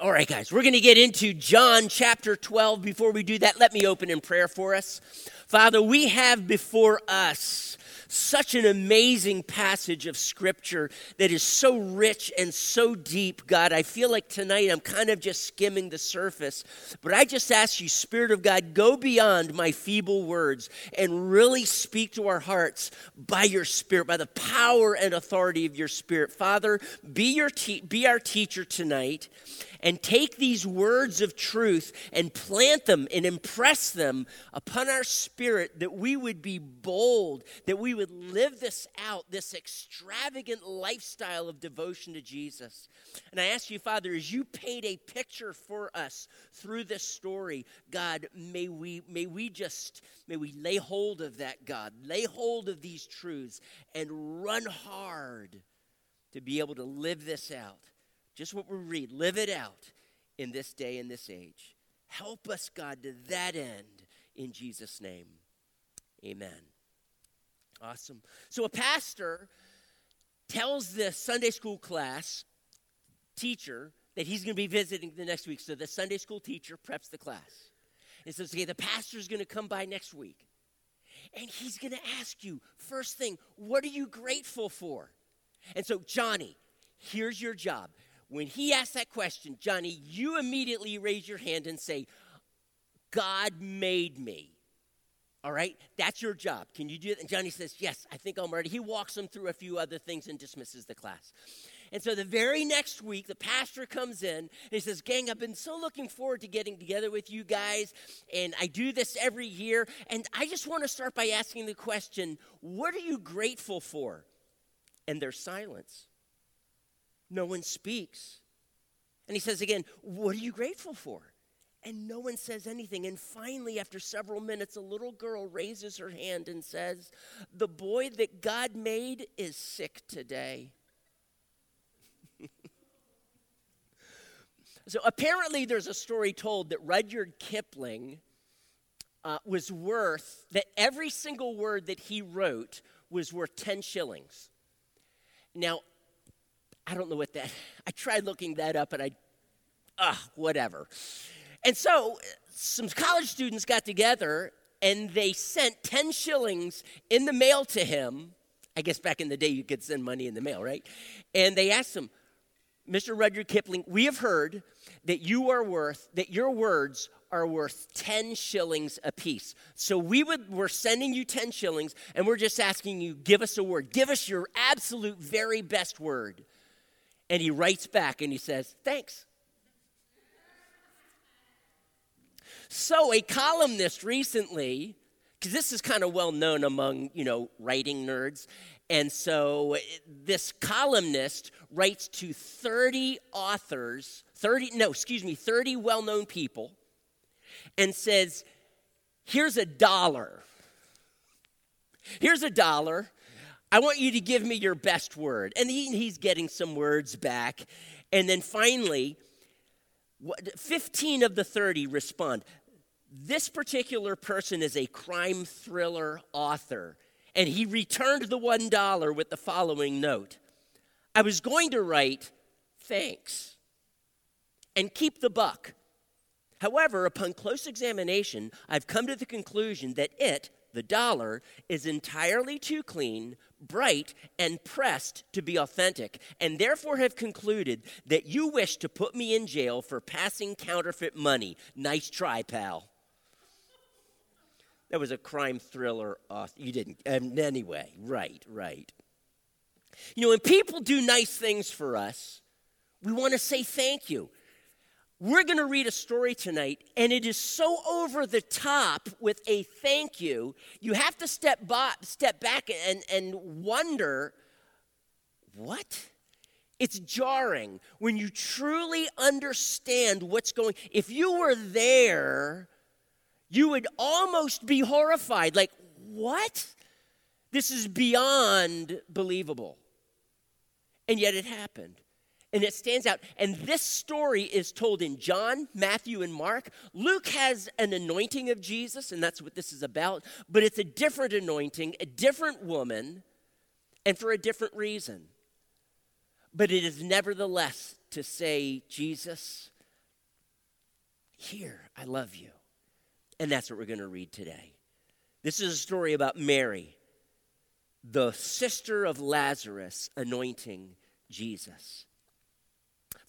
All right, guys, we're going to get into John chapter 12. Before we do that, let me open in prayer for us. Father, we have before us such an amazing passage of scripture that is so rich and so deep, God. I feel like tonight I'm kind of just skimming the surface, but I just ask you, Spirit of God, go beyond my feeble words and really speak to our hearts by your Spirit, by the power and authority of your Spirit. Father, be, your te- be our teacher tonight and take these words of truth and plant them and impress them upon our spirit that we would be bold, that we would live this out, this extravagant lifestyle of devotion to Jesus. And I ask you, Father, as you paint a picture for us through this story, God, may we may we just may we lay hold of that, God, lay hold of these truths and run hard to be able to live this out just what we read, live it out in this day and this age. Help us, God, to that end in Jesus' name. Amen. Awesome. So, a pastor tells the Sunday school class teacher that he's going to be visiting the next week. So, the Sunday school teacher preps the class and says, Okay, the pastor's going to come by next week. And he's going to ask you, first thing, what are you grateful for? And so, Johnny, here's your job when he asks that question, Johnny, you immediately raise your hand and say, God made me. All right? That's your job. Can you do it? And Johnny says, Yes, I think I'm ready. He walks them through a few other things and dismisses the class. And so the very next week, the pastor comes in and he says, Gang, I've been so looking forward to getting together with you guys. And I do this every year. And I just want to start by asking the question what are you grateful for? And there's silence. No one speaks. And he says again, What are you grateful for? And no one says anything. And finally, after several minutes, a little girl raises her hand and says, The boy that God made is sick today. so apparently, there's a story told that Rudyard Kipling uh, was worth, that every single word that he wrote was worth 10 shillings. Now, I don't know what that, I tried looking that up and I, ah, whatever. And so some college students got together and they sent 10 shillings in the mail to him. I guess back in the day you could send money in the mail, right? And they asked him, Mr. Rudyard Kipling, we have heard that you are worth, that your words are worth 10 shillings apiece. So we would, we're sending you 10 shillings and we're just asking you, give us a word. Give us your absolute very best word. And he writes back and he says, Thanks. So a columnist recently, because this is kind of well known among, you know, writing nerds, and so this columnist writes to 30 authors, 30, no, excuse me, 30 well known people, and says, Here's a dollar. Here's a dollar. I want you to give me your best word. And he, he's getting some words back. And then finally, 15 of the 30 respond. This particular person is a crime thriller author. And he returned the $1 with the following note I was going to write, thanks, and keep the buck. However, upon close examination, I've come to the conclusion that it, the dollar, is entirely too clean, bright, and pressed to be authentic, and therefore have concluded that you wish to put me in jail for passing counterfeit money. Nice try, pal. That was a crime thriller. You didn't. Um, anyway, right, right. You know, when people do nice things for us, we want to say thank you. We're going to read a story tonight, and it is so over the top with a thank you. You have to step, step back and, and wonder what? It's jarring when you truly understand what's going If you were there, you would almost be horrified. Like, what? This is beyond believable. And yet it happened and it stands out. And this story is told in John, Matthew, and Mark. Luke has an anointing of Jesus, and that's what this is about, but it's a different anointing, a different woman, and for a different reason. But it is nevertheless to say, Jesus, Here, I love you. And that's what we're going to read today. This is a story about Mary, the sister of Lazarus, anointing Jesus.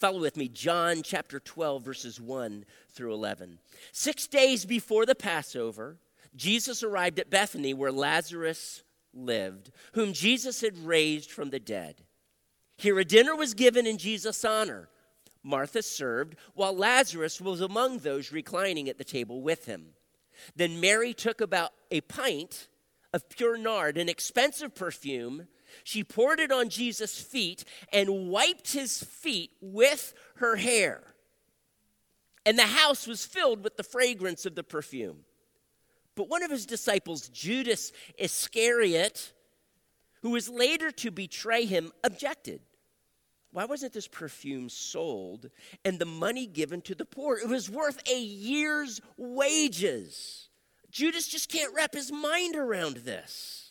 Follow with me, John chapter 12, verses 1 through 11. Six days before the Passover, Jesus arrived at Bethany where Lazarus lived, whom Jesus had raised from the dead. Here a dinner was given in Jesus' honor. Martha served, while Lazarus was among those reclining at the table with him. Then Mary took about a pint of pure nard, an expensive perfume. She poured it on Jesus' feet and wiped his feet with her hair. And the house was filled with the fragrance of the perfume. But one of his disciples, Judas Iscariot, who was later to betray him, objected. Why wasn't this perfume sold and the money given to the poor? It was worth a year's wages. Judas just can't wrap his mind around this.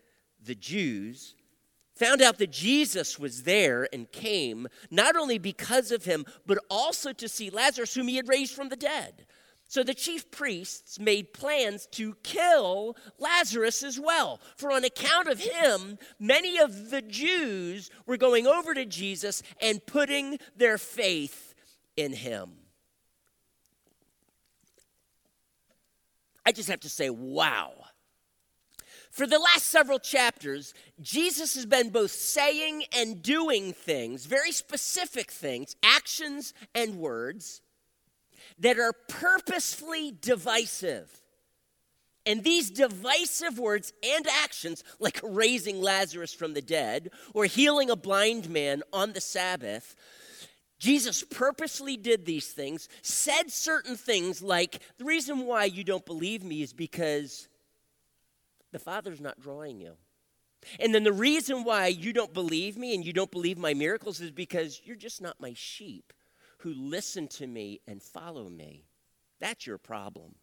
the Jews found out that Jesus was there and came, not only because of him, but also to see Lazarus, whom he had raised from the dead. So the chief priests made plans to kill Lazarus as well. For on account of him, many of the Jews were going over to Jesus and putting their faith in him. I just have to say, wow. For the last several chapters, Jesus has been both saying and doing things, very specific things, actions and words that are purposefully divisive. And these divisive words and actions, like raising Lazarus from the dead or healing a blind man on the Sabbath, Jesus purposely did these things, said certain things like, The reason why you don't believe me is because the Father's not drawing you. And then the reason why you don't believe me and you don't believe my miracles is because you're just not my sheep who listen to me and follow me. That's your problem.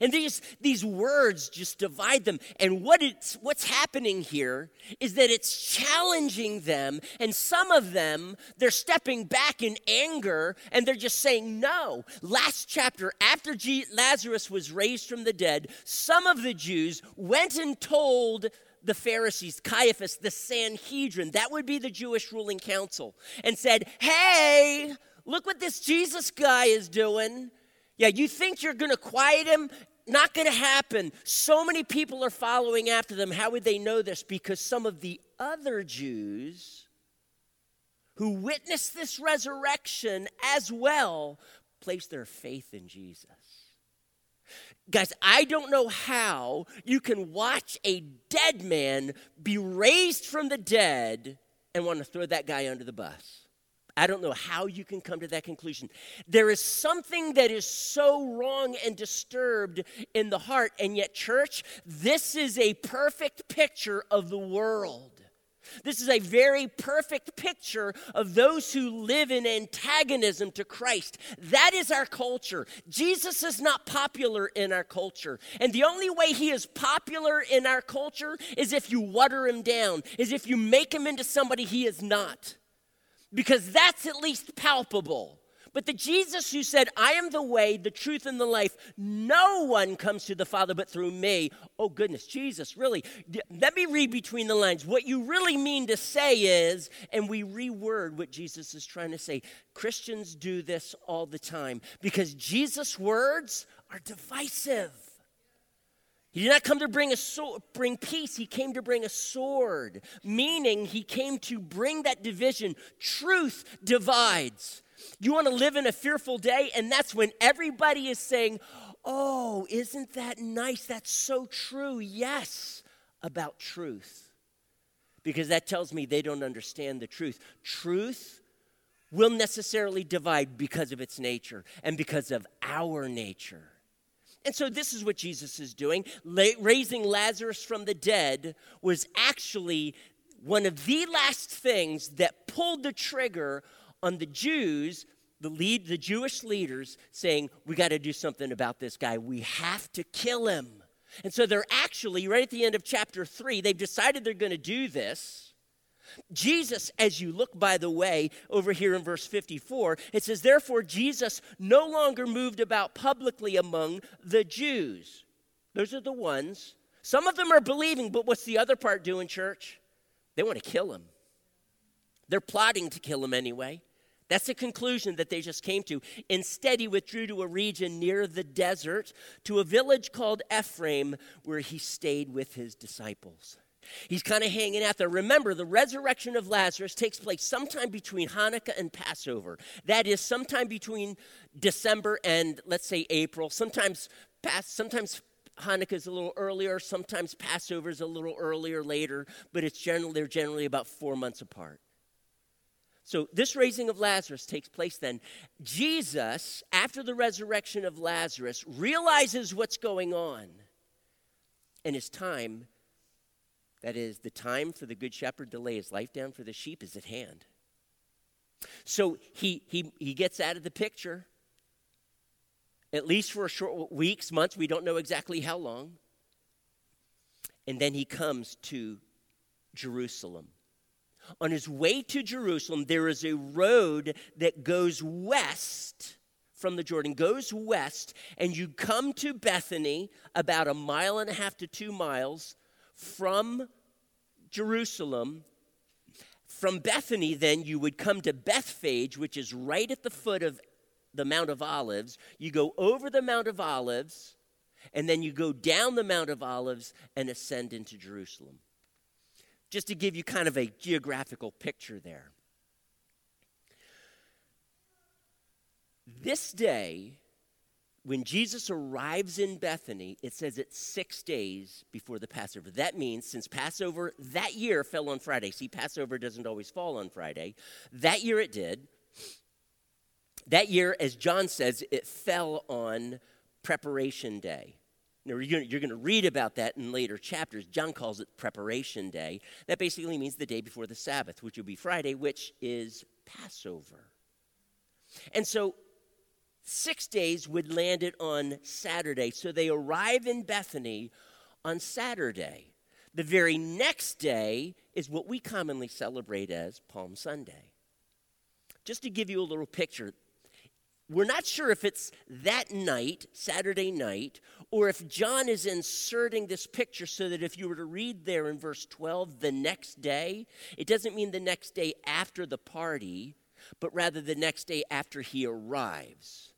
And these, these words just divide them. And what it's, what's happening here is that it's challenging them. And some of them, they're stepping back in anger and they're just saying no. Last chapter, after G- Lazarus was raised from the dead, some of the Jews went and told the Pharisees, Caiaphas, the Sanhedrin, that would be the Jewish ruling council, and said, Hey, look what this Jesus guy is doing. Yeah, you think you're going to quiet him? Not going to happen. So many people are following after them. How would they know this? Because some of the other Jews who witnessed this resurrection as well placed their faith in Jesus. Guys, I don't know how you can watch a dead man be raised from the dead and want to throw that guy under the bus. I don't know how you can come to that conclusion. There is something that is so wrong and disturbed in the heart, and yet, church, this is a perfect picture of the world. This is a very perfect picture of those who live in antagonism to Christ. That is our culture. Jesus is not popular in our culture. And the only way he is popular in our culture is if you water him down, is if you make him into somebody he is not. Because that's at least palpable. But the Jesus who said, I am the way, the truth, and the life, no one comes to the Father but through me. Oh, goodness, Jesus, really. Let me read between the lines. What you really mean to say is, and we reword what Jesus is trying to say. Christians do this all the time because Jesus' words are divisive. He did not come to bring a sword, bring peace. He came to bring a sword, meaning he came to bring that division. Truth divides. You want to live in a fearful day? And that's when everybody is saying, Oh, isn't that nice? That's so true. Yes, about truth. Because that tells me they don't understand the truth. Truth will necessarily divide because of its nature and because of our nature. And so, this is what Jesus is doing. raising Lazarus from the dead was actually one of the last things that pulled the trigger on the Jews, the lead, the Jewish leaders, saying, "We got to do something about this guy. We have to kill him." And so, they're actually right at the end of chapter three. They've decided they're going to do this. Jesus, as you look, by the way, over here in verse 54, it says, Therefore, Jesus no longer moved about publicly among the Jews. Those are the ones. Some of them are believing, but what's the other part doing, church? They want to kill him. They're plotting to kill him anyway. That's the conclusion that they just came to. Instead, he withdrew to a region near the desert, to a village called Ephraim, where he stayed with his disciples. He's kind of hanging out there. Remember, the resurrection of Lazarus takes place sometime between Hanukkah and Passover. That is, sometime between December and, let's say, April. Sometimes, Pass, sometimes Hanukkah is a little earlier, sometimes Passover is a little earlier, later, but it's generally, they're generally about four months apart. So, this raising of Lazarus takes place then. Jesus, after the resurrection of Lazarus, realizes what's going on, and it's time that is, the time for the good shepherd to lay his life down for the sheep is at hand. So he, he, he gets out of the picture, at least for a short weeks, months, we don't know exactly how long. And then he comes to Jerusalem. On his way to Jerusalem, there is a road that goes west from the Jordan, goes west, and you come to Bethany about a mile and a half to two miles from Jerusalem. From Bethany, then, you would come to Bethphage, which is right at the foot of the Mount of Olives. You go over the Mount of Olives, and then you go down the Mount of Olives and ascend into Jerusalem. Just to give you kind of a geographical picture there. This day, when Jesus arrives in Bethany, it says it's six days before the Passover. That means since Passover that year fell on Friday, see, Passover doesn't always fall on Friday. That year it did. That year, as John says, it fell on Preparation Day. Now, you're going to read about that in later chapters. John calls it Preparation Day. That basically means the day before the Sabbath, which will be Friday, which is Passover. And so Six days would land it on Saturday. So they arrive in Bethany on Saturday. The very next day is what we commonly celebrate as Palm Sunday. Just to give you a little picture, we're not sure if it's that night, Saturday night, or if John is inserting this picture so that if you were to read there in verse 12, the next day, it doesn't mean the next day after the party, but rather the next day after he arrives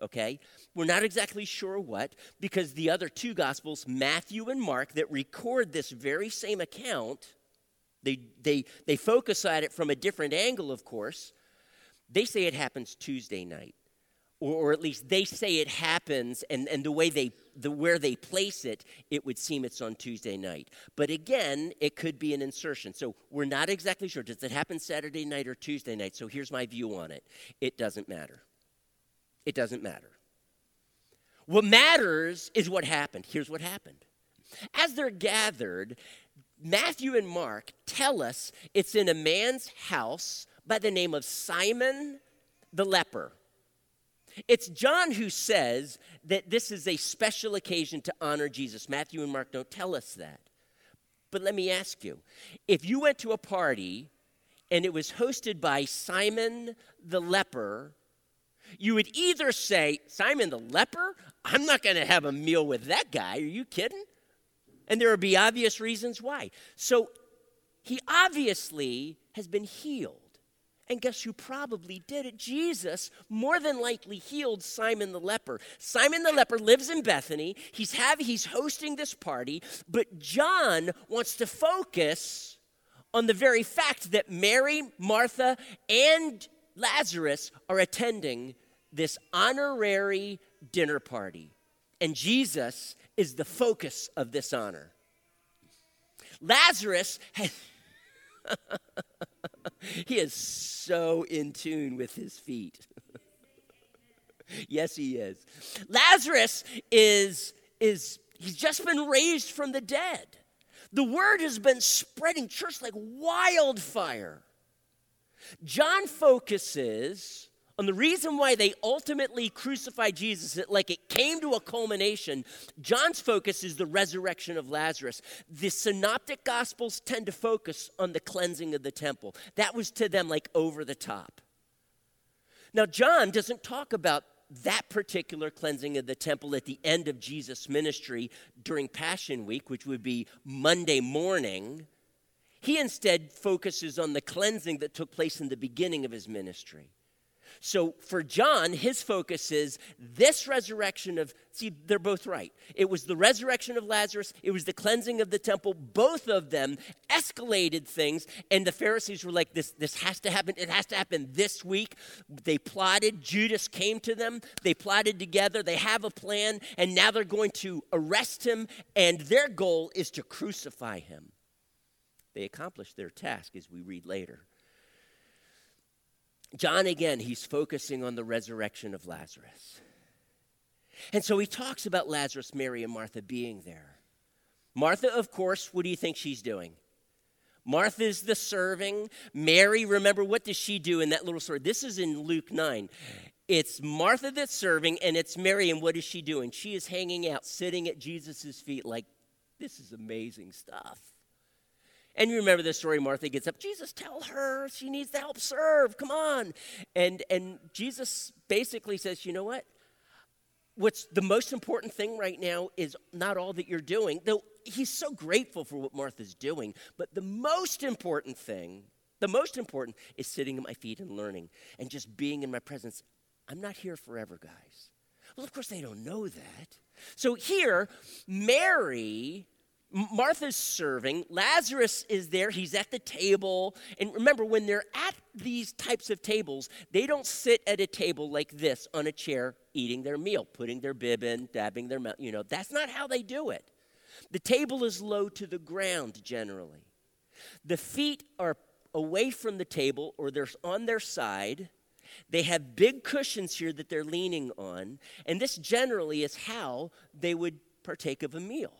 okay? We're not exactly sure what, because the other two Gospels, Matthew and Mark, that record this very same account, they, they, they focus on it from a different angle, of course. They say it happens Tuesday night. Or, or at least they say it happens, and, and the way they, the, where they place it, it would seem it's on Tuesday night. But again, it could be an insertion. So we're not exactly sure. Does it happen Saturday night or Tuesday night? So here's my view on it it doesn't matter. It doesn't matter. What matters is what happened. Here's what happened. As they're gathered, Matthew and Mark tell us it's in a man's house by the name of Simon the leper. It's John who says that this is a special occasion to honor Jesus. Matthew and Mark don't tell us that. But let me ask you if you went to a party and it was hosted by Simon the leper, you would either say, Simon the leper, I'm not going to have a meal with that guy. Are you kidding? And there would be obvious reasons why. So he obviously has been healed. And guess who probably did it? Jesus more than likely healed Simon the leper. Simon the leper lives in Bethany. He's have he's hosting this party, but John wants to focus on the very fact that Mary, Martha, and Lazarus are attending this honorary dinner party, and Jesus is the focus of this honor. Lazarus has. he is so in tune with his feet. yes, he is. Lazarus is, is he's just been raised from the dead. The word has been spreading church like wildfire. John focuses on the reason why they ultimately crucified Jesus, like it came to a culmination, John's focus is the resurrection of Lazarus. The synoptic gospels tend to focus on the cleansing of the temple. That was to them like over the top. Now, John doesn't talk about that particular cleansing of the temple at the end of Jesus' ministry during Passion Week, which would be Monday morning. He instead focuses on the cleansing that took place in the beginning of his ministry. So for John, his focus is this resurrection of, see, they're both right. It was the resurrection of Lazarus, it was the cleansing of the temple. Both of them escalated things, and the Pharisees were like, this, this has to happen. It has to happen this week. They plotted. Judas came to them. They plotted together. They have a plan, and now they're going to arrest him, and their goal is to crucify him. They accomplished their task, as we read later. John, again, he's focusing on the resurrection of Lazarus. And so he talks about Lazarus, Mary, and Martha being there. Martha, of course, what do you think she's doing? Martha's the serving. Mary, remember, what does she do in that little story? This is in Luke 9. It's Martha that's serving, and it's Mary, and what is she doing? She is hanging out, sitting at Jesus' feet, like, this is amazing stuff. And you remember the story Martha gets up, Jesus, tell her she needs to help serve. Come on. And and Jesus basically says, "You know what? What's the most important thing right now is not all that you're doing. Though he's so grateful for what Martha's doing, but the most important thing, the most important is sitting at my feet and learning and just being in my presence. I'm not here forever, guys. Well, of course they don't know that. So here, Mary Martha's serving. Lazarus is there. He's at the table. And remember, when they're at these types of tables, they don't sit at a table like this on a chair eating their meal, putting their bib in, dabbing their mouth. You know, that's not how they do it. The table is low to the ground generally. The feet are away from the table or they're on their side. They have big cushions here that they're leaning on. And this generally is how they would partake of a meal.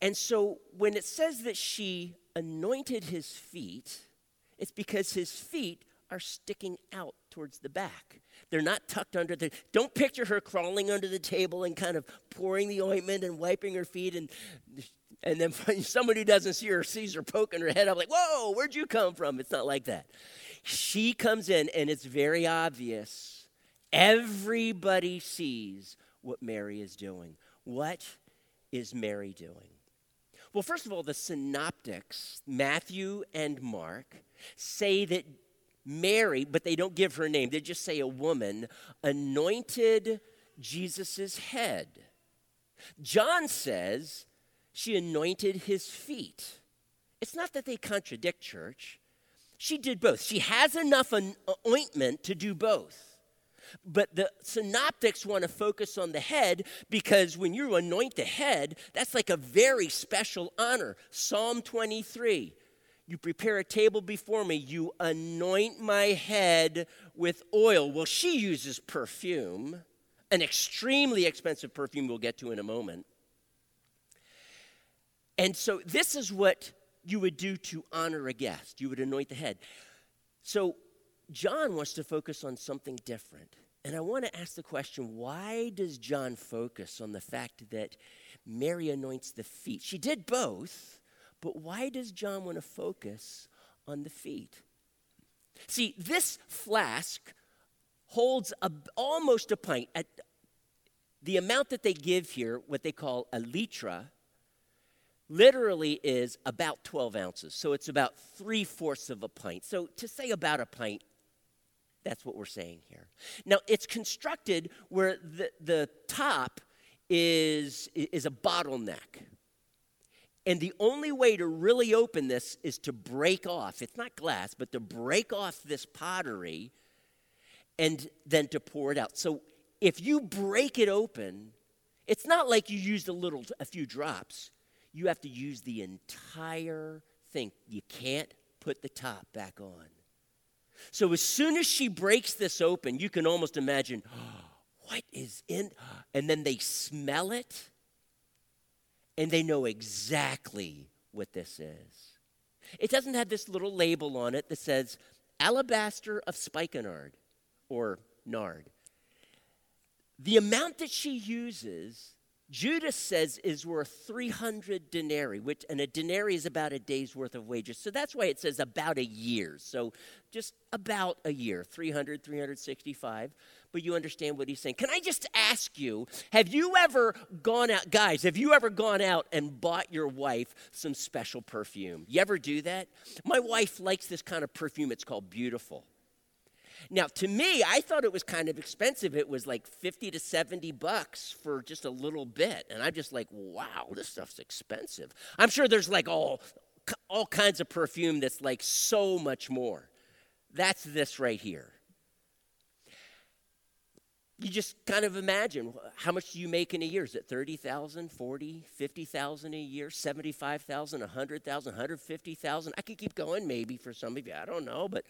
And so when it says that she anointed his feet, it's because his feet are sticking out towards the back. They're not tucked under the. Don't picture her crawling under the table and kind of pouring the ointment and wiping her feet and. And then somebody who doesn't see her, sees her poking her head up, like, whoa, where'd you come from? It's not like that. She comes in, and it's very obvious. Everybody sees what Mary is doing. What is Mary doing? Well, first of all, the synoptics, Matthew and Mark, say that Mary, but they don't give her name, they just say a woman, anointed Jesus' head. John says she anointed his feet. It's not that they contradict church. She did both. She has enough ointment to do both. But the synoptics want to focus on the head because when you anoint the head, that's like a very special honor. Psalm 23 You prepare a table before me, you anoint my head with oil. Well, she uses perfume, an extremely expensive perfume we'll get to in a moment. And so, this is what you would do to honor a guest. You would anoint the head. So, John wants to focus on something different. And I want to ask the question why does John focus on the fact that Mary anoints the feet? She did both, but why does John want to focus on the feet? See, this flask holds a, almost a pint. At the amount that they give here, what they call a litra, literally is about 12 ounces. So it's about three fourths of a pint. So to say about a pint that's what we're saying here. Now, it's constructed where the, the top is, is a bottleneck. And the only way to really open this is to break off, it's not glass, but to break off this pottery and then to pour it out. So if you break it open, it's not like you used a little, a few drops. You have to use the entire thing. you can't put the top back on. So as soon as she breaks this open, you can almost imagine what is in and then they smell it and they know exactly what this is. It doesn't have this little label on it that says alabaster of spikenard or nard. The amount that she uses Judas says is worth 300 denarii, which, and a denarii is about a day's worth of wages. So that's why it says about a year. So just about a year, 300, 365. But you understand what he's saying. Can I just ask you, have you ever gone out, guys, have you ever gone out and bought your wife some special perfume? You ever do that? My wife likes this kind of perfume. It's called Beautiful. Now, to me, I thought it was kind of expensive. It was like 50 to 70 bucks for just a little bit. And I'm just like, wow, this stuff's expensive. I'm sure there's like all, all kinds of perfume that's like so much more. That's this right here. You just kind of imagine how much do you make in a year? Is it 30,000, 40, 50,000 a year, 75,000, 100,000, 150,000? I could keep going maybe for some of you. I don't know, but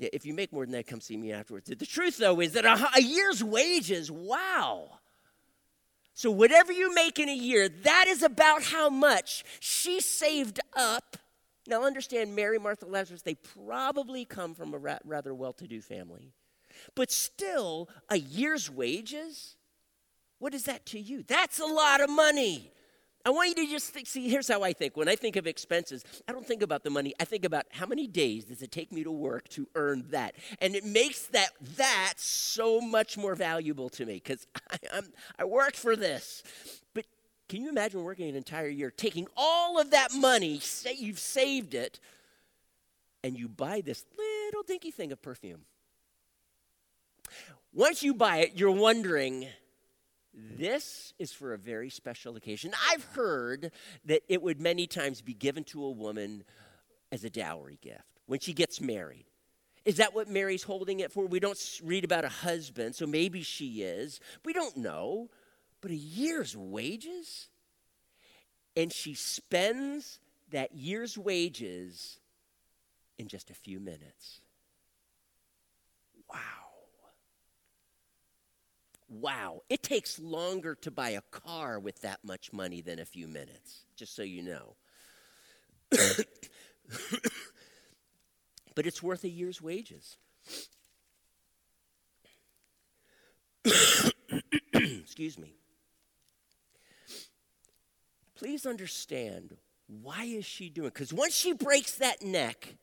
if you make more than that, come see me afterwards. The truth, though, is that a, a year's wages, wow. So, whatever you make in a year, that is about how much she saved up. Now, understand Mary, Martha, Lazarus, they probably come from a ra- rather well to do family. But still, a year's wages? What is that to you? That's a lot of money. I want you to just think, see, here's how I think. When I think of expenses, I don't think about the money. I think about how many days does it take me to work to earn that? And it makes that that so much more valuable to me because I, I worked for this. But can you imagine working an entire year, taking all of that money, say you've saved it, and you buy this little dinky thing of perfume? Once you buy it, you're wondering, this is for a very special occasion. I've heard that it would many times be given to a woman as a dowry gift when she gets married. Is that what Mary's holding it for? We don't read about a husband, so maybe she is. We don't know. But a year's wages? And she spends that year's wages in just a few minutes. Wow. Wow, it takes longer to buy a car with that much money than a few minutes, just so you know. but it's worth a year's wages. Excuse me. Please understand why is she doing? Because once she breaks that neck,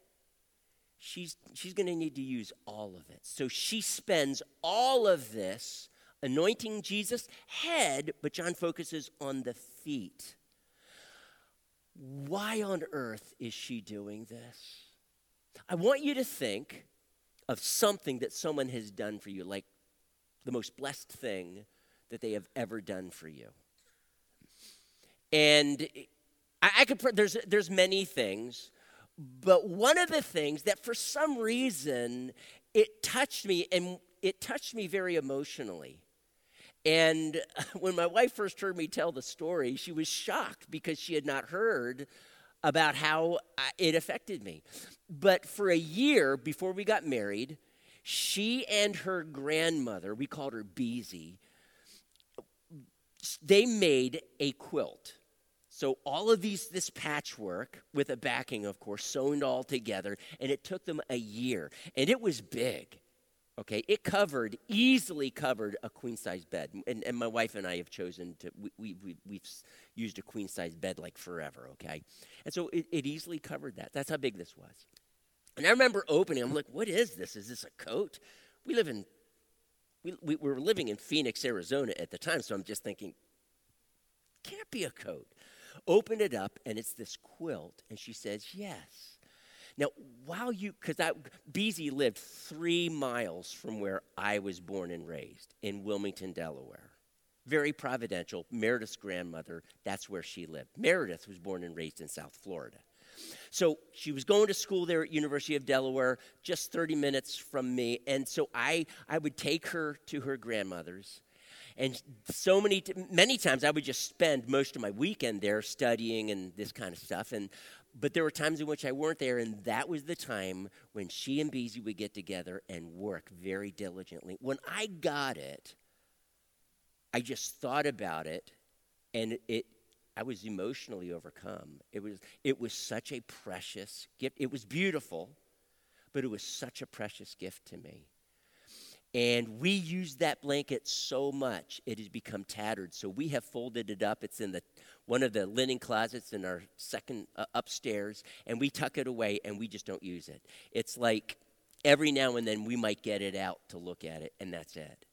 she's she's going to need to use all of it. So she spends all of this anointing Jesus' head, but John focuses on the feet. Why on earth is she doing this? I want you to think of something that someone has done for you, like the most blessed thing that they have ever done for you. And I, I could, there's, there's many things, but one of the things that for some reason it touched me, and it touched me very emotionally. And when my wife first heard me tell the story, she was shocked because she had not heard about how uh, it affected me. But for a year before we got married, she and her grandmother, we called her Beezy, they made a quilt. So all of these this patchwork with a backing, of course, sewn all together, and it took them a year. And it was big. Okay, it covered, easily covered a queen size bed. And, and my wife and I have chosen to, we, we, we, we've used a queen size bed like forever, okay? And so it, it easily covered that. That's how big this was. And I remember opening, I'm like, what is this? Is this a coat? We live in, we, we were living in Phoenix, Arizona at the time, so I'm just thinking, can't be a coat. Open it up, and it's this quilt. And she says, yes. Now, while you, because that Beezy lived three miles from where I was born and raised in Wilmington, Delaware. Very providential. Meredith's grandmother, that's where she lived. Meredith was born and raised in South Florida. So she was going to school there at University of Delaware, just 30 minutes from me. And so I, I would take her to her grandmother's. And so many, many times I would just spend most of my weekend there studying and this kind of stuff. And but there were times in which I weren't there, and that was the time when she and Beezy would get together and work very diligently. When I got it, I just thought about it, and it I was emotionally overcome. It was it was such a precious gift. It was beautiful, but it was such a precious gift to me. And we use that blanket so much, it has become tattered. So we have folded it up. It's in the one of the linen closets in our second uh, upstairs, and we tuck it away and we just don't use it. It's like every now and then we might get it out to look at it, and that's it.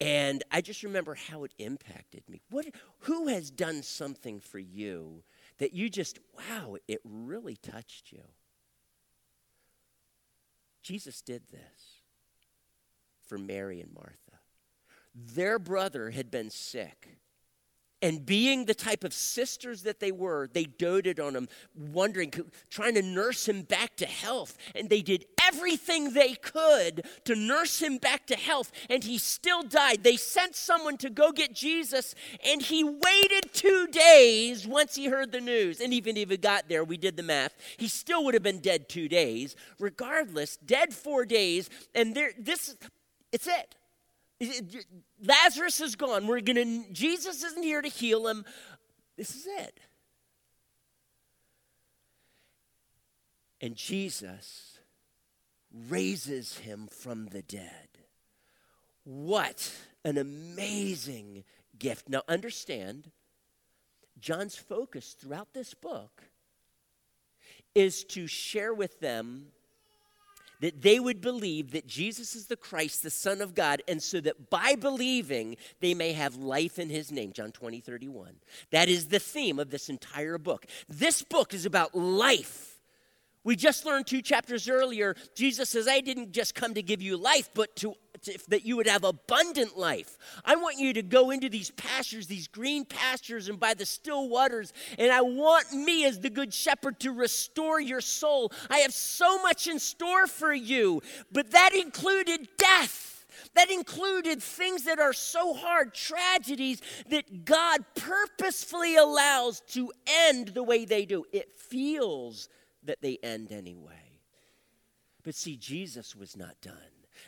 And I just remember how it impacted me. What, who has done something for you that you just, wow, it really touched you? Jesus did this for Mary and Martha. Their brother had been sick. And being the type of sisters that they were, they doted on him, wondering, trying to nurse him back to health. And they did everything they could to nurse him back to health. And he still died. They sent someone to go get Jesus, and he waited two days once he heard the news. And even if he got there, we did the math, he still would have been dead two days. Regardless, dead four days. And there, this it's it. Lazarus is gone. We're going to Jesus isn't here to heal him. This is it. And Jesus raises him from the dead. What an amazing gift. Now understand, John's focus throughout this book is to share with them that they would believe that Jesus is the Christ, the Son of God, and so that by believing they may have life in his name. John 20, 31. That is the theme of this entire book. This book is about life. We just learned two chapters earlier, Jesus says, I didn't just come to give you life, but to that you would have abundant life. I want you to go into these pastures, these green pastures, and by the still waters. And I want me, as the good shepherd, to restore your soul. I have so much in store for you, but that included death. That included things that are so hard, tragedies that God purposefully allows to end the way they do. It feels that they end anyway. But see, Jesus was not done.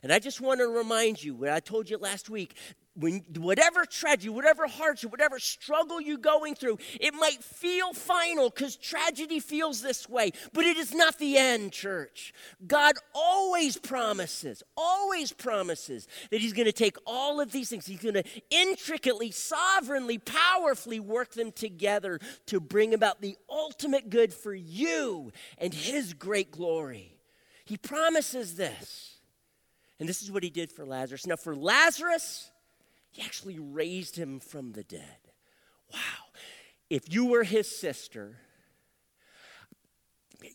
And I just want to remind you what I told you last week. When whatever tragedy, whatever hardship, whatever struggle you're going through, it might feel final because tragedy feels this way, but it is not the end, church. God always promises, always promises that He's going to take all of these things, He's going to intricately, sovereignly, powerfully work them together to bring about the ultimate good for you and His great glory. He promises this. And this is what he did for Lazarus. Now, for Lazarus, he actually raised him from the dead. Wow. If you were his sister,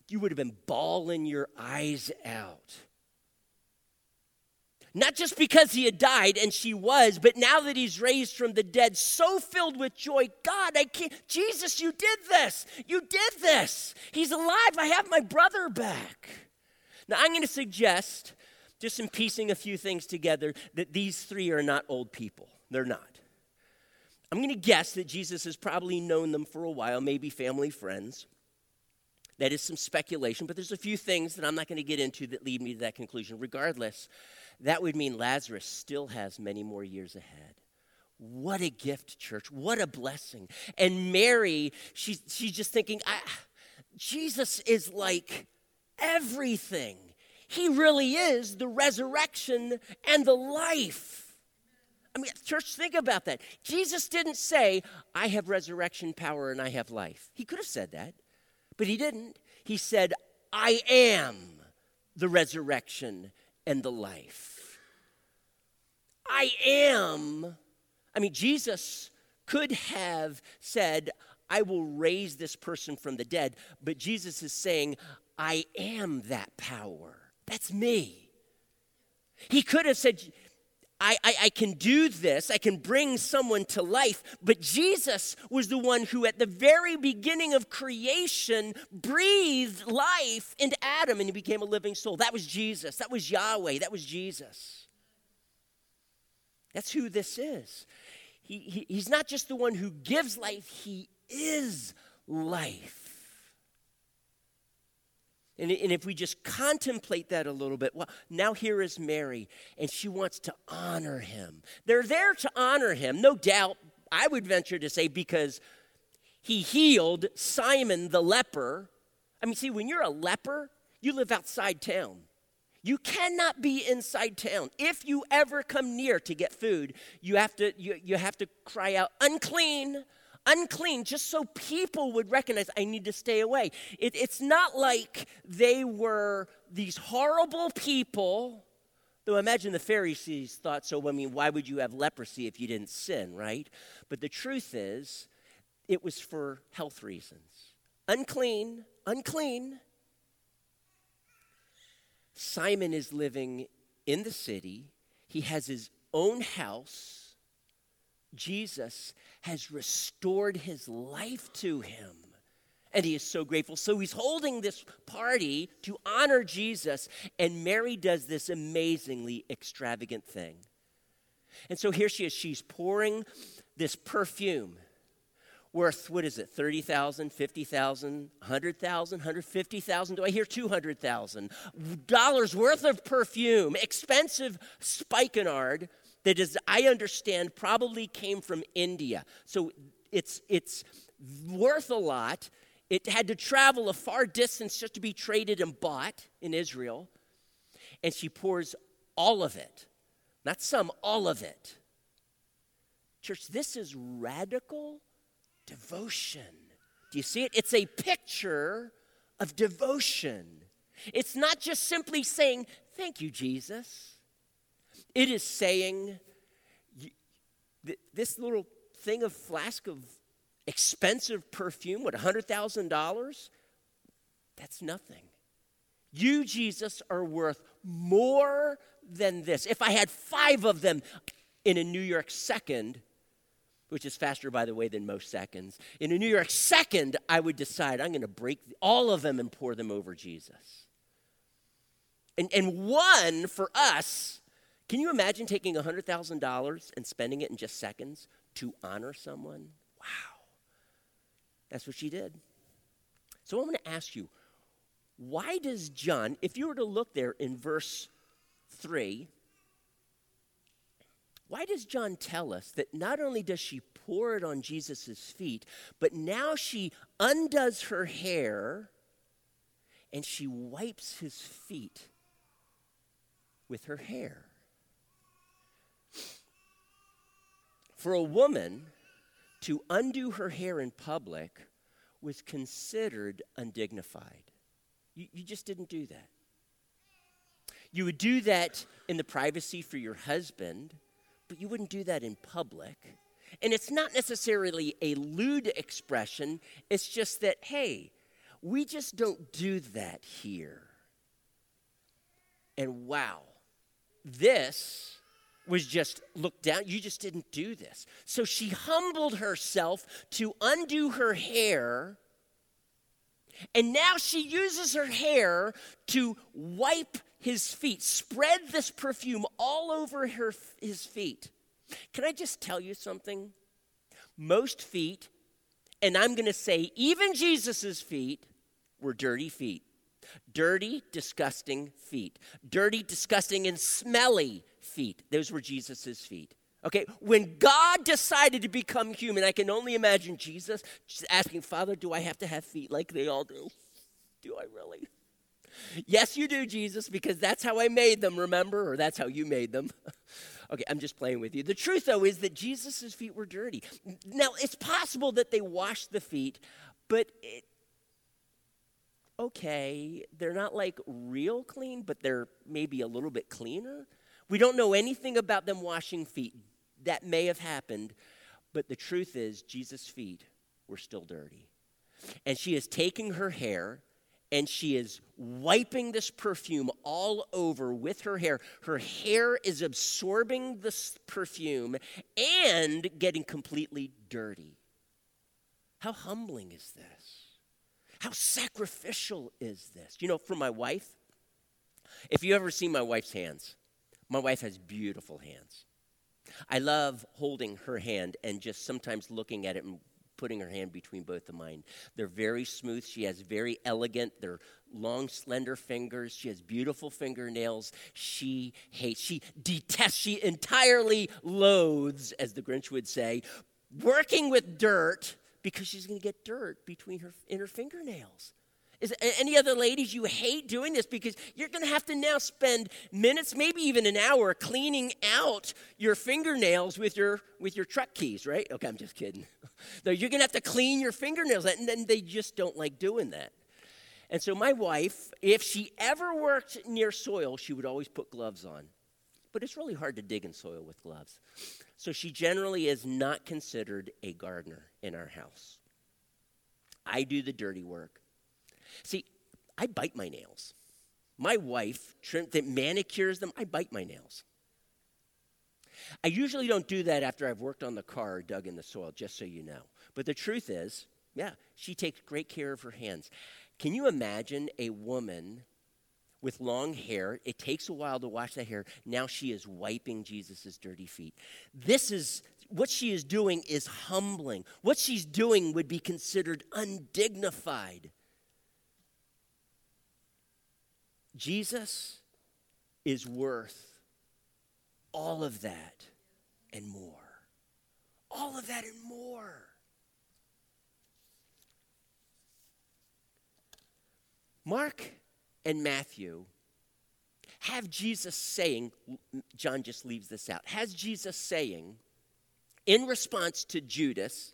you would have been bawling your eyes out. Not just because he had died, and she was, but now that he's raised from the dead, so filled with joy. God, I can't, Jesus, you did this. You did this. He's alive. I have my brother back. Now, I'm going to suggest just in piecing a few things together, that these three are not old people. They're not. I'm going to guess that Jesus has probably known them for a while, maybe family, friends. That is some speculation, but there's a few things that I'm not going to get into that lead me to that conclusion. Regardless, that would mean Lazarus still has many more years ahead. What a gift, church. What a blessing. And Mary, she's, she's just thinking, Jesus is like everything. He really is the resurrection and the life. I mean, church, think about that. Jesus didn't say, I have resurrection power and I have life. He could have said that, but he didn't. He said, I am the resurrection and the life. I am. I mean, Jesus could have said, I will raise this person from the dead, but Jesus is saying, I am that power. That's me. He could have said, I, I, I, can do this, I can bring someone to life. But Jesus was the one who, at the very beginning of creation, breathed life into Adam and he became a living soul. That was Jesus. That was Yahweh. That was Jesus. That's who this is. He, he, he's not just the one who gives life, he is life. And, and if we just contemplate that a little bit, well, now here is Mary, and she wants to honor him. They're there to honor him, no doubt, I would venture to say, because he healed Simon the leper. I mean, see, when you're a leper, you live outside town. You cannot be inside town. If you ever come near to get food, you have to, you, you have to cry out, unclean, unclean, just so people would recognize I need to stay away. It, it's not like they were these horrible people. Though imagine the Pharisees thought so. I mean, why would you have leprosy if you didn't sin, right? But the truth is, it was for health reasons. Unclean, unclean. Simon is living in the city, he has his own house. Jesus has restored his life to him. And he is so grateful. So he's holding this party to honor Jesus, and Mary does this amazingly extravagant thing. And so here she is. She's pouring this perfume worth, what is it, 30,000, 50,000, 100,000, 150,000? Do I hear 200,000? Dollars worth of perfume, expensive spikenard that is, I understand, probably came from India. So it's, it's worth a lot. It had to travel a far distance just to be traded and bought in Israel. And she pours all of it, not some, all of it. Church, this is radical devotion. Do you see it? It's a picture of devotion. It's not just simply saying, Thank you, Jesus. It is saying, This little thing of flask of expensive perfume, what, $100,000? That's nothing. You, Jesus, are worth more than this. If I had five of them in a New York second, which is faster, by the way, than most seconds. In a New York second, I would decide I'm going to break all of them and pour them over Jesus. And, and one for us, can you imagine taking $100,000 and spending it in just seconds to honor someone? Wow. That's what she did. So I'm going to ask you, why does John, if you were to look there in verse 3, why does John tell us that not only does she pour it on Jesus' feet, but now she undoes her hair and she wipes his feet with her hair? For a woman to undo her hair in public was considered undignified. You, you just didn't do that. You would do that in the privacy for your husband but you wouldn't do that in public. And it's not necessarily a lewd expression, it's just that, hey, we just don't do that here. And wow, this was just looked down. You just didn't do this. So she humbled herself to undo her hair. And now she uses her hair to wipe his feet, spread this perfume all over her, his feet. Can I just tell you something? Most feet, and I'm going to say even Jesus' feet, were dirty feet. Dirty, disgusting feet. Dirty, disgusting, and smelly feet. Those were Jesus' feet. Okay, when God decided to become human, I can only imagine Jesus asking, Father, do I have to have feet like they all do? Do I really? Yes, you do, Jesus, because that's how I made them, remember? Or that's how you made them. okay, I'm just playing with you. The truth, though, is that Jesus' feet were dirty. Now, it's possible that they washed the feet, but it, okay, they're not like real clean, but they're maybe a little bit cleaner. We don't know anything about them washing feet. That may have happened, but the truth is, Jesus' feet were still dirty. And she is taking her hair and she is wiping this perfume all over with her hair. Her hair is absorbing this perfume and getting completely dirty. How humbling is this? How sacrificial is this? You know, for my wife, if you ever see my wife's hands, my wife has beautiful hands. I love holding her hand and just sometimes looking at it and putting her hand between both of mine. They're very smooth. She has very elegant, they're long, slender fingers. She has beautiful fingernails. She hates, she detests, she entirely loathes, as the Grinch would say, working with dirt because she's going to get dirt between her in her fingernails. Is any other ladies you hate doing this because you're going to have to now spend minutes, maybe even an hour, cleaning out your fingernails with your with your truck keys, right? Okay, I'm just kidding. no, you're going to have to clean your fingernails, and then they just don't like doing that. And so my wife, if she ever worked near soil, she would always put gloves on. But it's really hard to dig in soil with gloves. So she generally is not considered a gardener in our house. I do the dirty work. See, I bite my nails. My wife trim, that manicures them, I bite my nails. I usually don't do that after I've worked on the car or dug in the soil, just so you know. But the truth is, yeah, she takes great care of her hands. Can you imagine a woman with long hair? It takes a while to wash that hair. Now she is wiping Jesus' dirty feet. This is what she is doing is humbling. What she's doing would be considered undignified. Jesus is worth all of that and more. All of that and more. Mark and Matthew have Jesus saying, John just leaves this out, has Jesus saying, in response to Judas,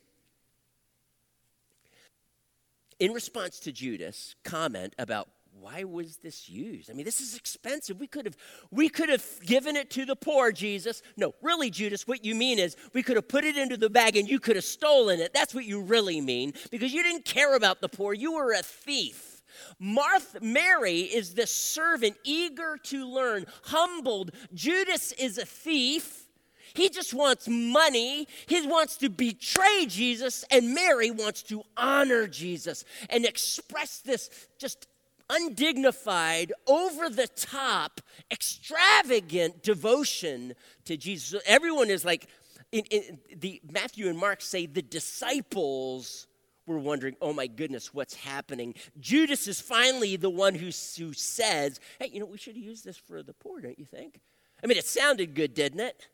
in response to Judas' comment about why was this used? I mean, this is expensive. We could have we could have given it to the poor, Jesus. No, really, Judas, what you mean is we could have put it into the bag and you could have stolen it. That's what you really mean because you didn't care about the poor. You were a thief. Martha Mary is the servant eager to learn, humbled. Judas is a thief. He just wants money. He wants to betray Jesus, and Mary wants to honor Jesus and express this just undignified, over the top, extravagant devotion to Jesus. Everyone is like, in, in, the Matthew and Mark say the disciples were wondering, oh my goodness, what's happening? Judas is finally the one who, who says, hey, you know, we should use this for the poor, don't you think? I mean, it sounded good, didn't it?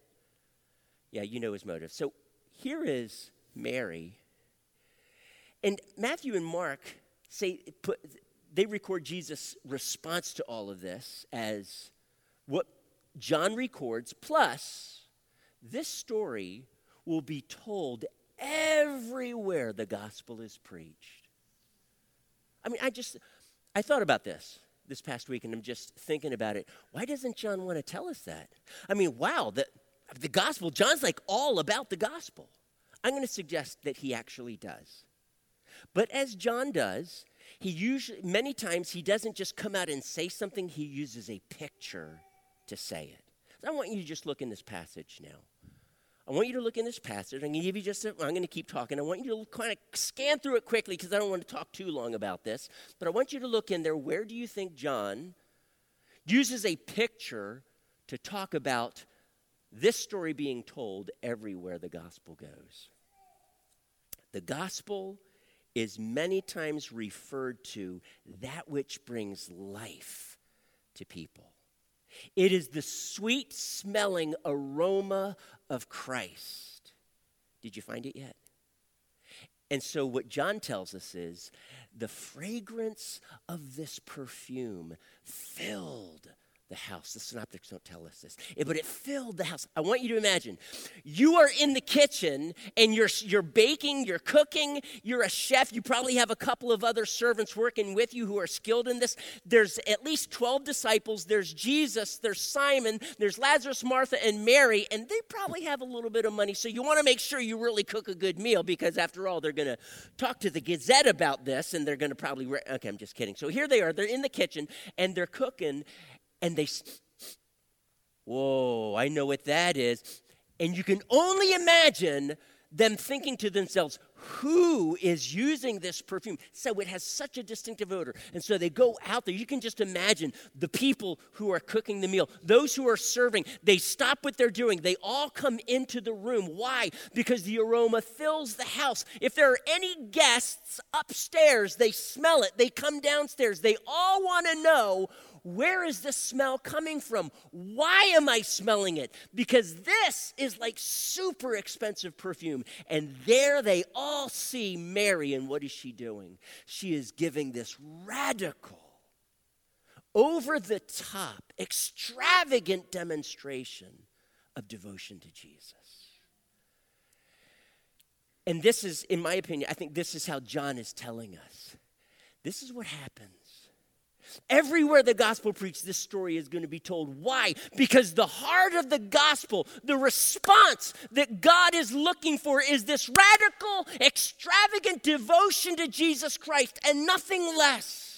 Yeah, you know his motive. So here is Mary. And Matthew and Mark say, put, they record Jesus' response to all of this as what John records, plus, this story will be told everywhere the gospel is preached. I mean, I just, I thought about this this past week and I'm just thinking about it. Why doesn't John want to tell us that? I mean, wow, the, the gospel, John's like all about the gospel. I'm going to suggest that he actually does. But as John does, he usually, many times, he doesn't just come out and say something, he uses a picture to say it. So I want you to just look in this passage now. I want you to look in this passage. I'm going to give you just, I'm going to keep talking. I want you to kind of scan through it quickly because I don't want to talk too long about this. But I want you to look in there. Where do you think John uses a picture to talk about this story being told everywhere the gospel goes? The gospel is many times referred to that which brings life to people. It is the sweet smelling aroma of Christ. Did you find it yet? And so, what John tells us is the fragrance of this perfume filled the house. The synoptics don't tell us this, eh, but it filled the house. I want you to imagine you are in the kitchen and you're, you're baking, you're cooking, you're a chef. You probably have a couple of other servants working with you who are skilled in this. There's at least 12 disciples. There's Jesus, there's Simon, there's Lazarus, Martha, and Mary, and they probably have a little bit of money. So you want to make sure you really cook a good meal because, after all, they're going to talk to the Gazette about this and they're going to probably. Re- okay, I'm just kidding. So here they are. They're in the kitchen and they're cooking and they, whoa, I know what that is. And you can only imagine them thinking to themselves, who is using this perfume? So it has such a distinctive odor. And so they go out there. You can just imagine the people who are cooking the meal, those who are serving, they stop what they're doing. They all come into the room. Why? Because the aroma fills the house. If there are any guests upstairs, they smell it. They come downstairs. They all want to know where is this smell coming from? Why am I smelling it? Because this is like super expensive perfume. And there they all see Mary, and what is she doing? She is giving this radical, over the top, extravagant demonstration of devotion to Jesus. And this is, in my opinion, I think this is how John is telling us. This is what happens Everywhere the gospel preached, this story is going to be told. Why? Because the heart of the gospel, the response that God is looking for, is this radical, extravagant devotion to Jesus Christ and nothing less.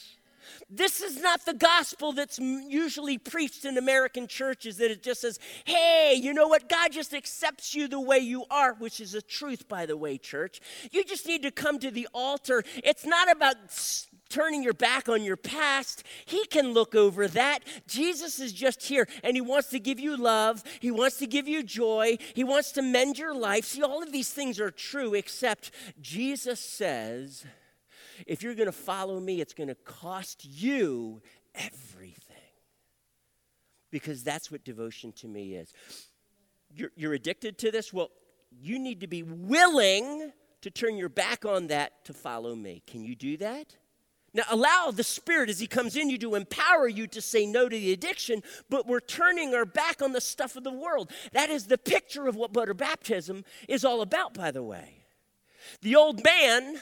This is not the gospel that's usually preached in American churches that it just says, hey, you know what? God just accepts you the way you are, which is a truth, by the way, church. You just need to come to the altar. It's not about turning your back on your past. He can look over that. Jesus is just here and He wants to give you love. He wants to give you joy. He wants to mend your life. See, all of these things are true, except Jesus says, if you're going to follow me, it's going to cost you everything. Because that's what devotion to me is. You're, you're addicted to this? Well, you need to be willing to turn your back on that to follow me. Can you do that? Now, allow the Spirit as He comes in you to empower you to say no to the addiction, but we're turning our back on the stuff of the world. That is the picture of what water baptism is all about, by the way. The old man,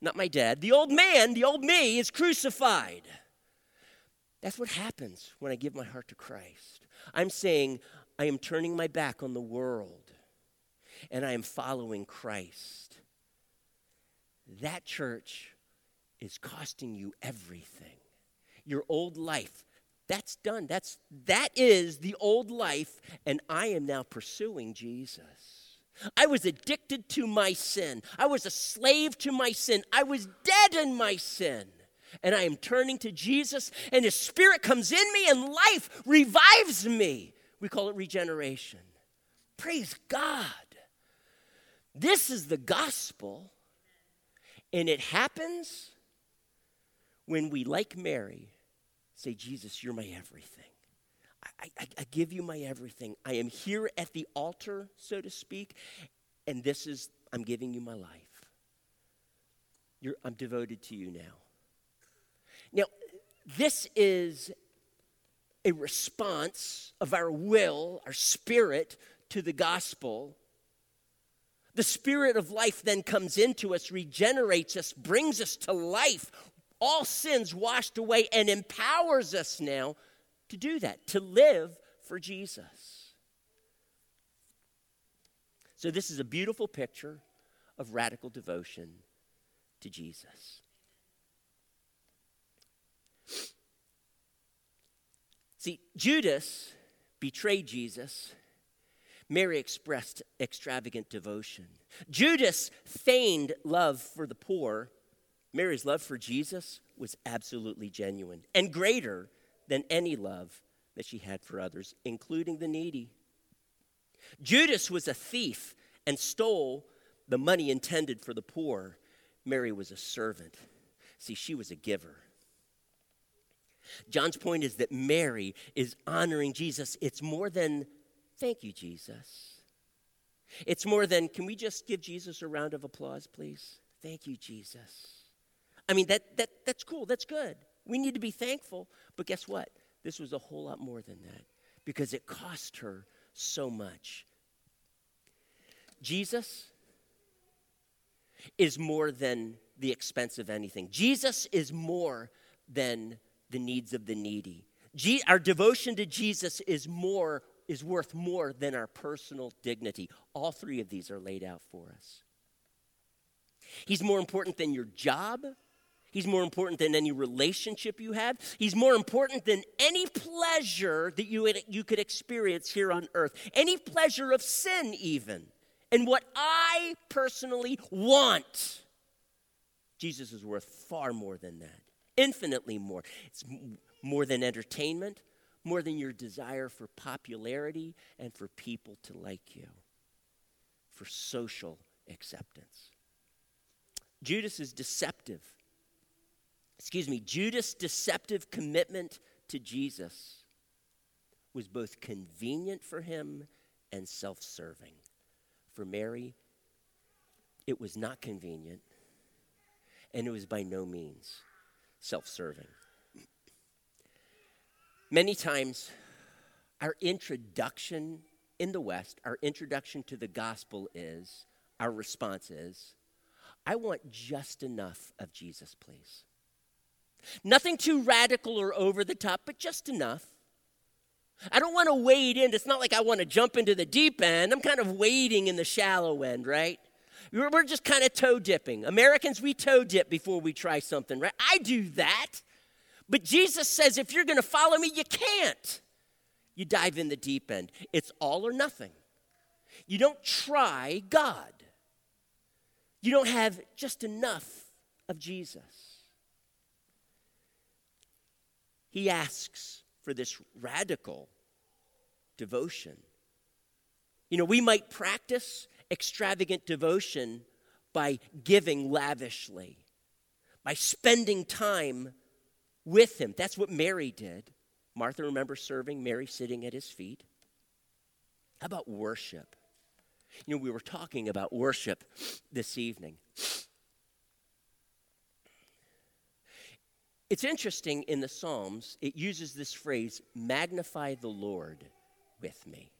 not my dad, the old man, the old me is crucified. That's what happens when I give my heart to Christ. I'm saying, I am turning my back on the world and I am following Christ. That church is costing you everything. Your old life, that's done. That's that is the old life and I am now pursuing Jesus. I was addicted to my sin. I was a slave to my sin. I was dead in my sin. And I am turning to Jesus, and His Spirit comes in me, and life revives me. We call it regeneration. Praise God. This is the gospel, and it happens when we, like Mary, say, Jesus, you're my everything. I, I, I, give you my everything. I am here at the altar, so to speak, and this is, I'm giving you my life. You're, I'm devoted to you now. Now, this is a response of our will, our spirit, to the gospel. The spirit of life then comes into us, regenerates us, brings us to life, all sins washed away and empowers us now to do that, to live for Jesus. So, this is a beautiful picture of radical devotion to Jesus. See, Judas betrayed Jesus. Mary expressed extravagant devotion. Judas feigned love for the poor. Mary's love for Jesus was absolutely genuine and greater than any love that she had for others, including the needy. Judas was a thief and stole the money intended for the poor. Mary was a servant. See, she was a giver. John's point is that Mary is honoring Jesus. It's more than, thank you, Jesus. It's more than, can we just give Jesus a round of applause, please? Thank you, Jesus. I mean, that, that, that's cool, that's good. We need to be thankful. But guess what? This was a whole lot more than that because it cost her so much. Jesus is more than the expense of anything, Jesus is more than the needs of the needy. Je- our devotion to Jesus is more is worth more than our personal dignity. All three of these are laid out for us. He's more important than your job. He's more important than any relationship you have. He's more important than any pleasure that you, you could experience here on earth. Any pleasure of sin, even. and what I personally want. Jesus is worth far more than that, infinitely more. It's more than entertainment, more than your desire for popularity and for people to like you, for social acceptance. Judas is deceptive. Excuse me, Judas' deceptive commitment to Jesus was both convenient for him and self serving. For Mary, it was not convenient, and it was by no means self serving. Many times, our introduction in the West, our introduction to the gospel is, our response is, I want just enough of Jesus, please. Nothing too radical or over the top, but just enough. I don't want to wade in. It's not like I want to jump into the deep end. I'm kind of wading in the shallow end, right? We're just kind of toe dipping. Americans, we toe dip before we try something, right? I do that. But Jesus says if you're going to follow me, you can't. You dive in the deep end. It's all or nothing. You don't try God, you don't have just enough of Jesus. He asks for this radical devotion. You know, we might practice extravagant devotion by giving lavishly, by spending time with him. That's what Mary did. Martha, remember serving, Mary sitting at his feet. How about worship? You know, we were talking about worship this evening. It's interesting in the Psalms, it uses this phrase, magnify the Lord with me.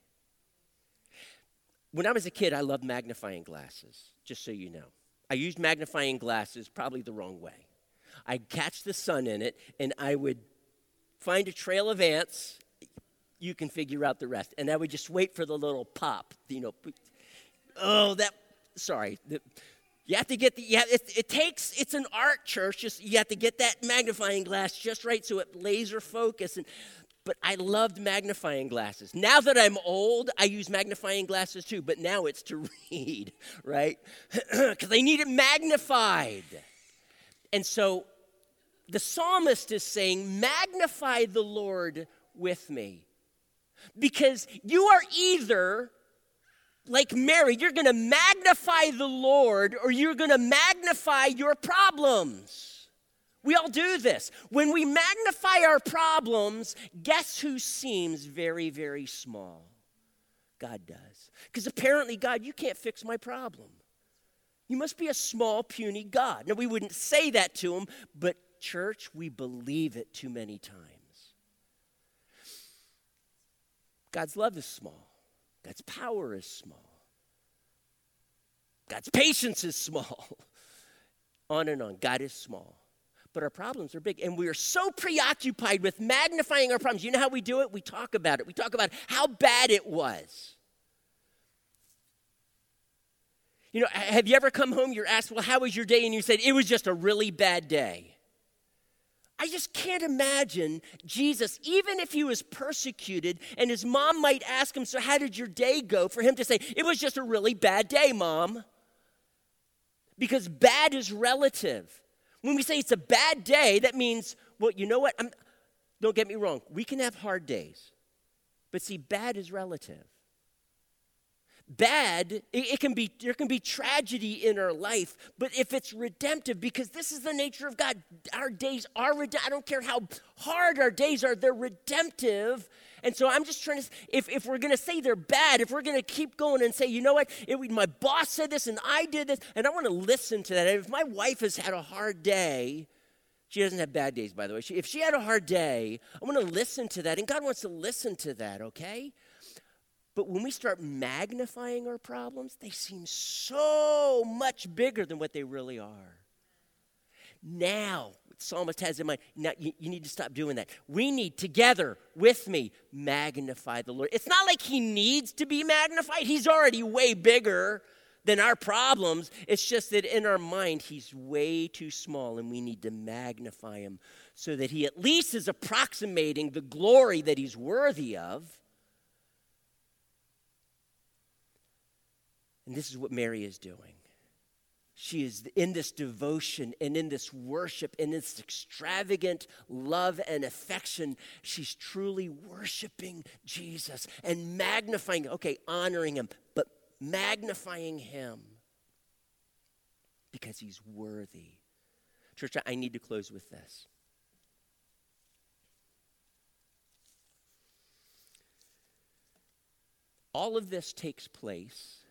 When I was a kid, I loved magnifying glasses, just so you know. I used magnifying glasses probably the wrong way. I'd catch the sun in it, and I would find a trail of ants. You can figure out the rest. And I would just wait for the little pop, you know. Oh, that, sorry. The, you have to get the, yeah, it, it, takes, it's an art, church. Just, you have to get that magnifying glass just right so it laser focus. And, but I loved magnifying glasses. Now that I'm old, I use magnifying glasses too, but now it's to read, right? Because I need it magnified. And so the psalmist is saying, Magnify the Lord with me. Because you are either like Mary, you're going to magnify the Lord or you're going to magnify your problems. We all do this. When we magnify our problems, guess who seems very, very small? God does. Because apparently, God, you can't fix my problem. You must be a small, puny God. Now, we wouldn't say that to him, but church, we believe it too many times. God's love is small. God's power is small. God's patience is small. on and on. God is small. But our problems are big. And we are so preoccupied with magnifying our problems. You know how we do it? We talk about it. We talk about how bad it was. You know, have you ever come home, you're asked, well, how was your day? And you said, it was just a really bad day. I just can't imagine Jesus, even if he was persecuted and his mom might ask him, So, how did your day go? for him to say, It was just a really bad day, mom. Because bad is relative. When we say it's a bad day, that means, well, you know what? I'm, don't get me wrong, we can have hard days. But see, bad is relative bad it, it, can be there can be tragedy in our life but if it's redemptive because this is the nature of god our days are redemptive i don't care how hard our days are they're redemptive. And so i'm just trying to if, if we're going to say they're bad if we're going to keep going and say you know what? It, my boss said this and i did this and i want to listen to that. If my wife has had a hard day she doesn't have bad days by the way she, if she had a hard day i want to listen to that and god wants to listen to that okay but when we start magnifying our problems, they seem so much bigger than what they really are. Now, psalmist has in mind, now you, you, need to stop doing that. We need together with me magnify the Lord. It's not like he needs to be magnified, he's already way bigger than our problems. It's just that in our mind, he's way too small and we need to magnify him so that he at least is approximating the glory that he's worthy of. And this is what Mary is doing. She is in this devotion and in this worship and this extravagant love and affection. She's truly worshiping Jesus and magnifying, okay, honoring him, but magnifying him because he's worthy. Church, I need to close with this. All of this takes place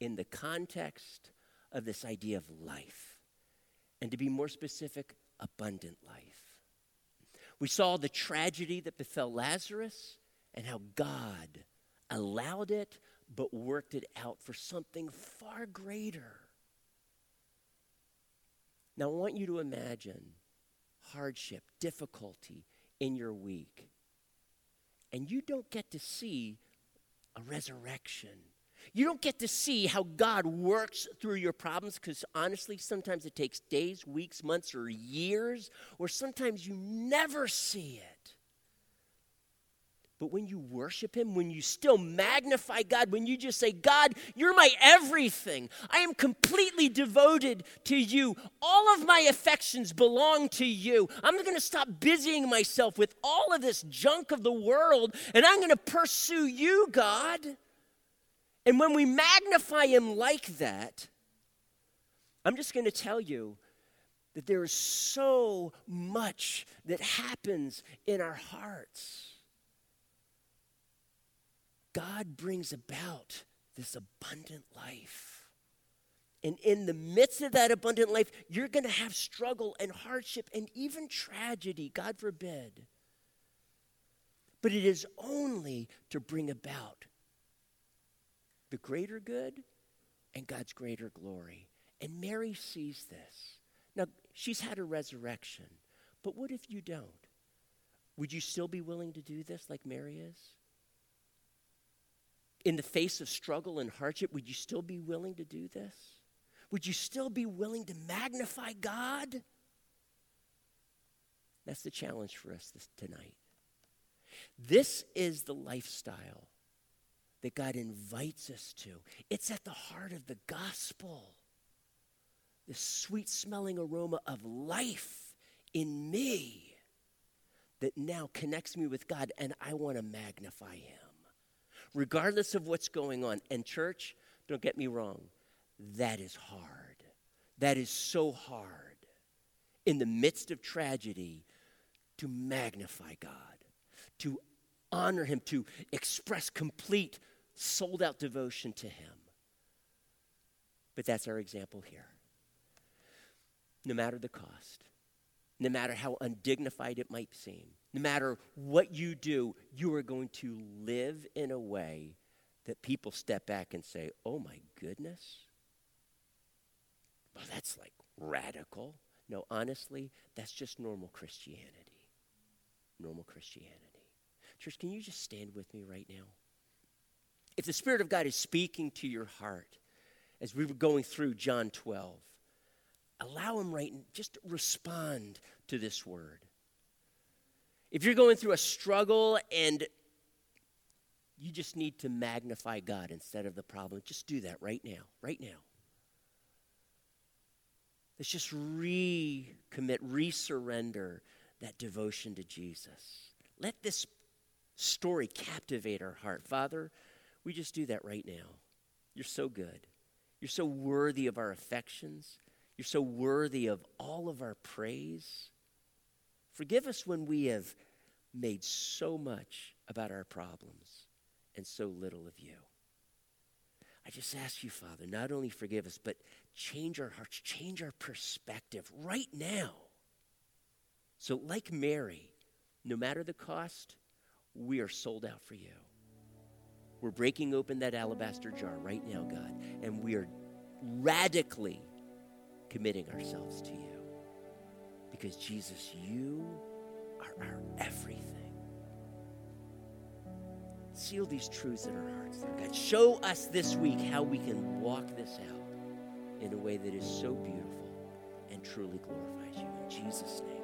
in the context of this idea of life. And to be more specific, abundant life. We saw the tragedy that befell Lazarus and how God allowed it but worked it out for something far greater. Now, I want you to imagine hardship, difficulty in your week, and you don't get to see a resurrection. You don't get to see how God works through your problems because honestly, sometimes it takes days, weeks, months, or years, or sometimes you never see it. But when you worship Him, when you still magnify God, when you just say, God, you're my everything, I am completely devoted to you, all of my affections belong to you. I'm going to stop busying myself with all of this junk of the world, and I'm going to pursue you, God. And when we magnify Him like that, I'm just going to tell you that there is so much that happens in our hearts God brings about this abundant life. And in the midst of that abundant life, you're going to have struggle and hardship and even tragedy, God forbid. But it is only to bring about the greater good and God's greater glory. And Mary sees this. Now, she's had a resurrection, but what if you don't? Would you still be willing to do this like Mary is? in the face of struggle and hardship, would you still be willing to do this? Would you still be willing to magnify God? That's the challenge for us this, tonight. This is the lifestyle that God invites us to. It's at the heart of the gospel. The sweet smelling aroma of life in me that now connects me with God, and I want to magnify Him regardless of what's going on. And, church, don't get me wrong, that is hard. That is so hard in the midst of tragedy to magnify God, to honor Him, to express complete, sold out devotion to Him. But that's our example here. No matter the cost, no matter how undignified it might seem, no matter what you do, you are going to live in a way that people step back and say, oh my goodness. Well, that's like radical. No, honestly, that's just normal Christianity. Normal Christianity. Church, can you just stand with me right now? If the Spirit of God is speaking to your heart as we were going through John 12, allow Him right and just respond to this word. If you're going through a struggle and you just need to magnify God instead of the problem, just do that right now, right now. Let's just recommit, resurrender that devotion to Jesus. Let this story captivate our heart. Father, we just do that right now. You're so good. You're so worthy of our affections. You're so worthy of all of our praise. Forgive us when we have made so much about our problems and so little of you. I just ask you, Father, not only forgive us, but change our hearts, change our perspective right now. So, like Mary, no matter the cost, we are sold out for you. We're breaking open that alabaster jar right now, God, and we are radically committing ourselves to you. Because, Jesus, you are our everything. Seal these truths in our hearts, Lord God. Show us this week how we can walk this out in a way that is so beautiful and truly glorifies you. In Jesus' name.